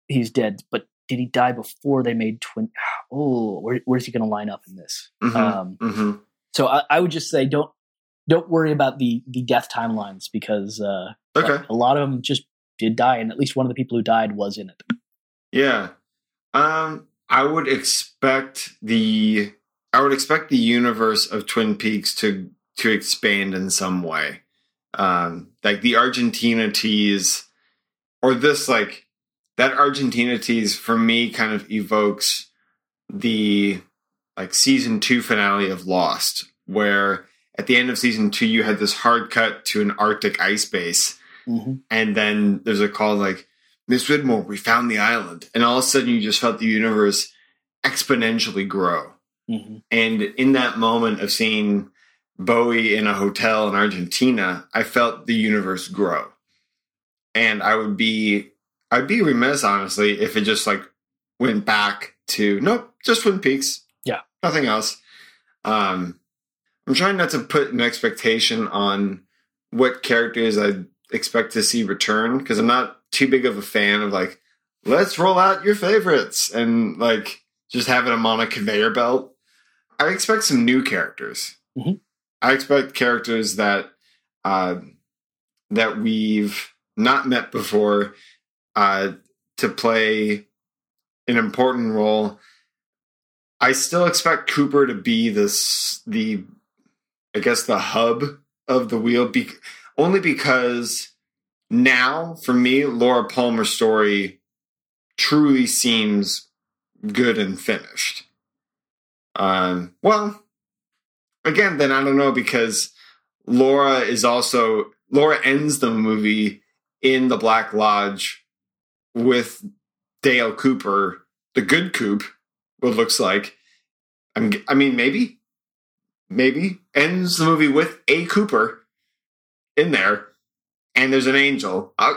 he's dead, but did he die before they made twin? Oh, where, where's he going to line up in this? Mhm. Um, Mhm. so I, I would just say don't don't worry about the the death timelines because uh, Okay. a lot of them just did die, and at least one of the people who died was in it. Yeah. Um, I would expect the I would expect the universe of Twin Peaks to to expand in some way. Um, like the Argentina tease or this like that Argentina tease for me kind of evokes the like season 2 finale of Lost where at the end of season 2 you had this hard cut to an Arctic ice base Mhm. and then there's a call like Miss Widmore, we found the island, and all of a sudden you just felt the universe exponentially grow. Mhm. And in that moment of seeing Bowie in a hotel in Argentina, I felt the universe grow. And I would be, I'd be remiss, honestly, if it just like went back to nope, just Twin Peaks. Yeah. nothing else. Um, I'm trying not to put an expectation on what characters I expect to see return because I'm not too big of a fan of like, let's roll out your favorites and like just having them on a conveyor belt. I expect some new characters. Mhm. I expect characters that uh, that we've not met before uh, to play an important role. I still expect Cooper to be this the I guess the hub of the wheel be, only because now for me Laura Palmer's story truly seems good and finished. Um well again then I don't know because Laura is also Laura ends the movie in the Black Lodge with Dale Cooper, the good Coop, what looks like. I'm, I mean, maybe, maybe ends the movie with a Cooper in there, and there's an angel. Uh,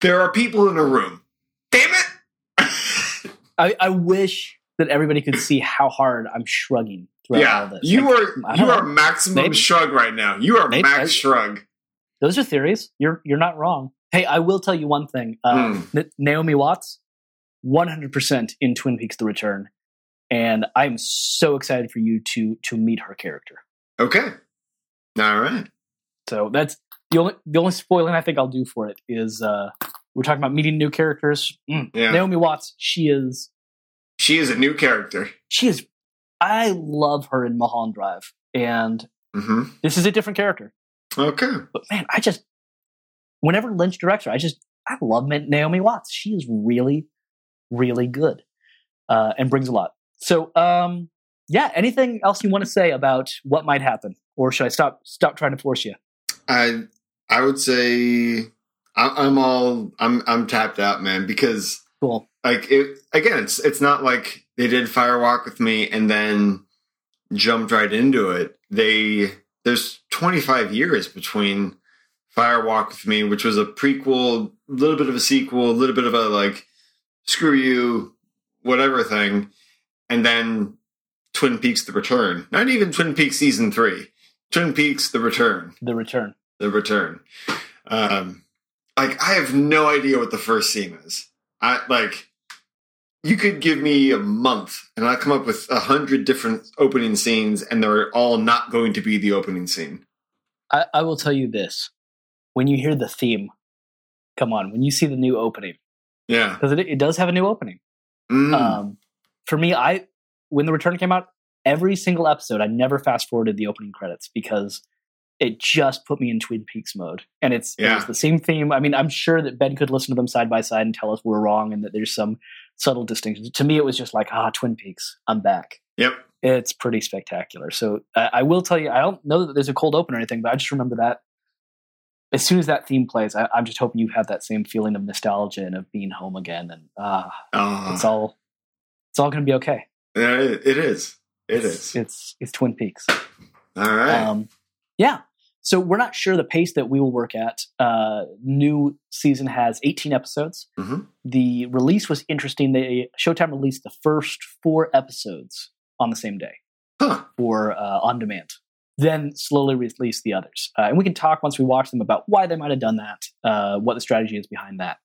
there are people in a room. Damn it! I, I wish that everybody could see how hard I'm shrugging throughout all yeah, this. you Like, are you don't are maximum Maybe. shrug right now. You are Maybe. max I- shrug. Those are theories. You're you're not wrong. Hey, I will tell you one thing. Uh. N- Naomi Watts, 100% in Twin Peaks: The Return, and I'm so excited for you to to meet her character. Okay, all right. So that's the only the only spoiling I think I'll do for it is uh, we're talking about meeting new characters. Mm. Yeah, Naomi Watts, she is she is a new character. she is. I love her in Mulholland Drive, and hmm this is a different character. Okay. But man, I just whenever Lynch directs her, I just I love Naomi Watts. She is really, really good, uh, and brings a lot. So, um, yeah. Anything else you want to say about what might happen, or should I stop stop trying to force you? I I would say I, I'm all I'm I'm tapped out, man. Because Cool. like it again, it's it's not like they did Fire Walk with me and then jumped right into it. They there's 25 years between Fire Walk with me, which was a prequel, a little bit of a sequel, a little bit of a like screw you, whatever thing, and then Twin Peaks: The Return. Not even Twin Peaks season three. Twin Peaks: The Return The return. the return. Um, like I have no idea what the first scene is. I like you could give me a month and I come up with a hundred different opening scenes, and they're all not going to be the opening scene. I, I will tell you this: when you hear the theme, come on, when you see the new opening, Yeah. because it, it does have a new opening. Mm. Um, for me, I when the return came out, every single episode, I never fast forwarded the opening credits because it just put me in Twin Peaks mode, and it's it Yeah. the same theme. I mean, I'm sure that Ben could listen to them side by side and tell us we're wrong and that there's some subtle distinctions. To me, it was just like, ah, Twin Peaks, I'm back. yep. It's pretty spectacular. So I, I will tell you, I don't know that there's a cold open or anything, but I just remember that as soon as that theme plays, I, I'm just hoping you have that same feeling of nostalgia and of being home again, and ah, Oh, it's all it's all going to be okay. it it is. It It's is. it's, it's Twin Peaks. All right. Um, yeah. So we're not sure the pace that we will work at. Uh, new season has 18 episodes. Mhm. The release was interesting. They Showtime released the first four episodes on the same day huh. for uh, on demand. Then slowly release the others, uh, and we can talk once we watch them about why they might have done that, uh, what the strategy is behind that,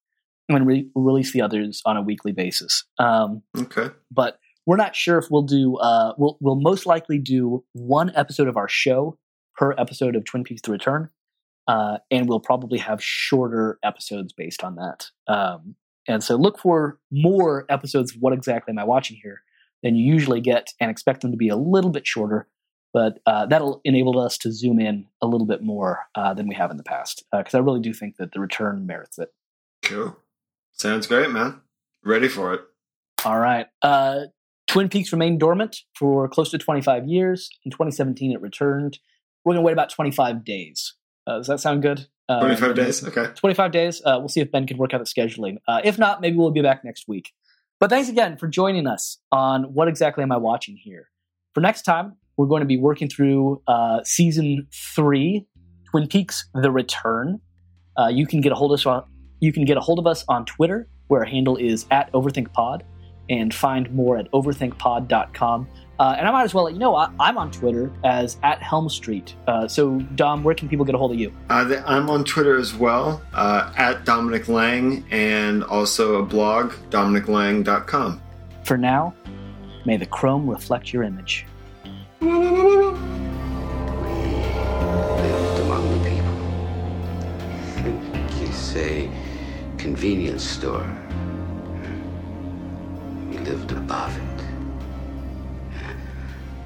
and then re- release the others on a weekly basis. Um, Okay. but we're not sure if we'll do uh we'll we'll most likely do one episode of our show per episode of Twin Peaks The Return. Uh, and we'll probably have shorter episodes based on that. Um, and so look for more episodes of what exactly am I watching here than you usually get and expect them to be a little bit shorter. But uh, that'll enable us to zoom in a little bit more uh, than we have in the past. Because I really do think that the return merits it. Cool. Sounds great, man. Ready for it. All right. Uh, Twin Peaks remained dormant for close to 25 years. In 2017, it returned. We're going to wait about 25 days. Uh, does that sound good? Uh, 25 days? Okay. 25 days. Uh, we'll see if Ben can work out the scheduling. Uh, if not, maybe we'll be back next week. But thanks again for joining us on What Exactly Am I Watching Here? For next time, we're going to be working through uh, season three, Twin Peaks: The Return. Uh, you can get a hold of us on you can get a hold of us on Twitter, where our handle is at OverthinkPod, and find more at overthinkpod.com. Uh, and I might as well let you know I, I'm on Twitter as at Helm Street. Uh, so Dom, where can people get a hold of you? Uh, the, I'm on Twitter as well, uh, at Dominic Lang, and also a blog, dominiclang.com. For now, may the chrome reflect your image. lived among the people. You say convenience store. Lived above it.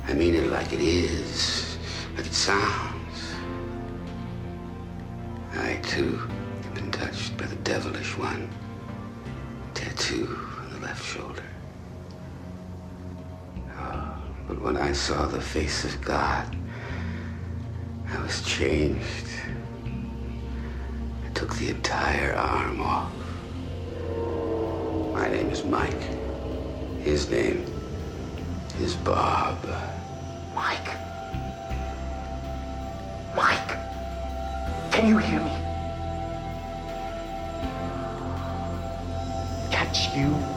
I mean it like it is, like it sounds. I too have been touched by the devilish one. Tattoo on the left shoulder. Oh, but when I saw the face of God, I was changed. I took the entire arm off. My name is Mike. His name is Bob. Mike. Mike. Can you hear me? That's you.